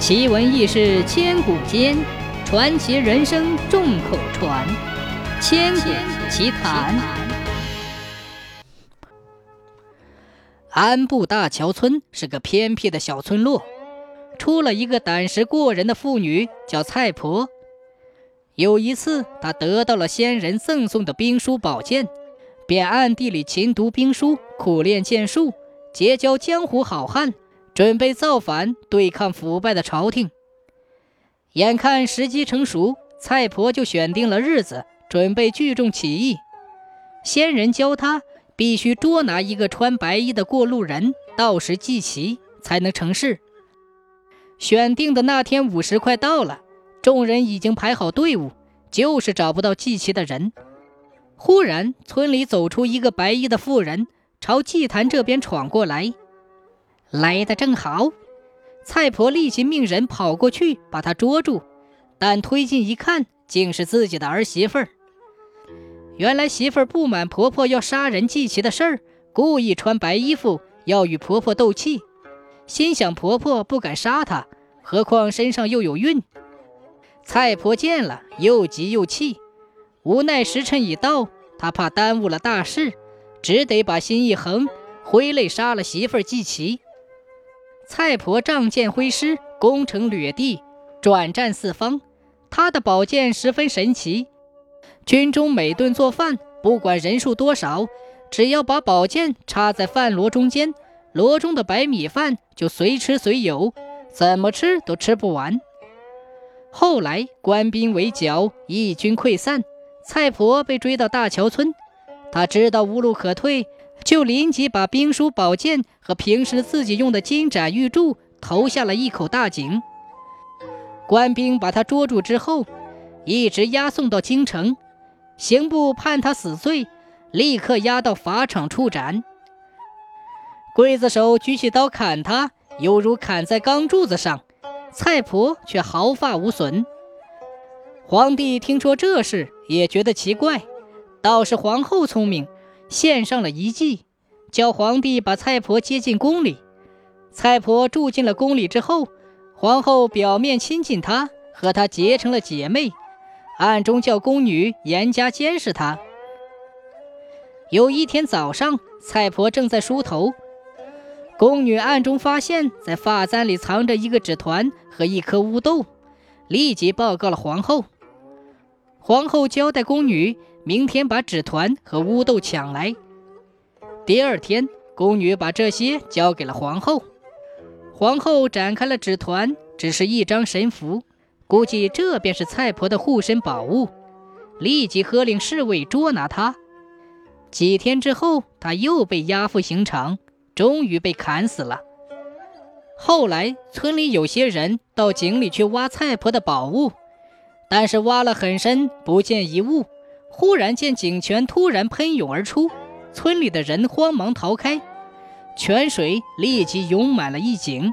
奇闻异事千古间，传奇人生众口传。千古奇谈。安布大桥村是个偏僻的小村落，出了一个胆识过人的妇女，叫蔡婆。有一次，她得到了仙人赠送的兵书宝剑，便暗地里勤读兵书，苦练剑术，结交江湖好汉。准备造反，对抗腐败的朝廷。眼看时机成熟，蔡婆就选定了日子，准备聚众起义。仙人教他必须捉拿一个穿白衣的过路人，到时祭旗，才能成事。选定的那天午时快到了，众人已经排好队伍，就是找不到祭旗的人。忽然，村里走出一个白衣的妇人，朝祭坛这边闯过来。来的正好，蔡婆立即命人跑过去把他捉住，但推进一看，竟是自己的儿媳妇儿。原来媳妇儿不满婆婆要杀人祭旗的事儿，故意穿白衣服要与婆婆斗气，心想婆婆不敢杀她，何况身上又有孕。蔡婆见了又急又气，无奈时辰已到，她怕耽误了大事，只得把心一横，挥泪杀了媳妇儿祭旗。蔡婆仗剑挥师，攻城掠地，转战四方。她的宝剑十分神奇。军中每顿做饭，不管人数多少，只要把宝剑插在饭箩中间，箩中的白米饭就随吃随有，怎么吃都吃不完。后来官兵围剿，义军溃散，蔡婆被追到大桥村，她知道无路可退。就临即把兵书宝剑和平时自己用的金盏玉柱投下了一口大井。官兵把他捉住之后，一直押送到京城，刑部判他死罪，立刻押到法场处斩。刽子手举起刀砍他，犹如砍在钢柱子上，蔡婆却毫发无损。皇帝听说这事，也觉得奇怪，倒是皇后聪明。献上了一计，叫皇帝把蔡婆接进宫里。蔡婆住进了宫里之后，皇后表面亲近她，和她结成了姐妹，暗中叫宫女严加监视她。有一天早上，蔡婆正在梳头，宫女暗中发现，在发簪里藏着一个纸团和一颗乌豆，立即报告了皇后。皇后交代宫女。明天把纸团和乌豆抢来。第二天，宫女把这些交给了皇后。皇后展开了纸团，只是一张神符，估计这便是蔡婆的护身宝物。立即喝令侍卫捉拿她。几天之后，她又被押赴刑场，终于被砍死了。后来，村里有些人到井里去挖蔡婆的宝物，但是挖了很深，不见一物。忽然见井泉突然喷涌而出，村里的人慌忙逃开，泉水立即涌满了一井。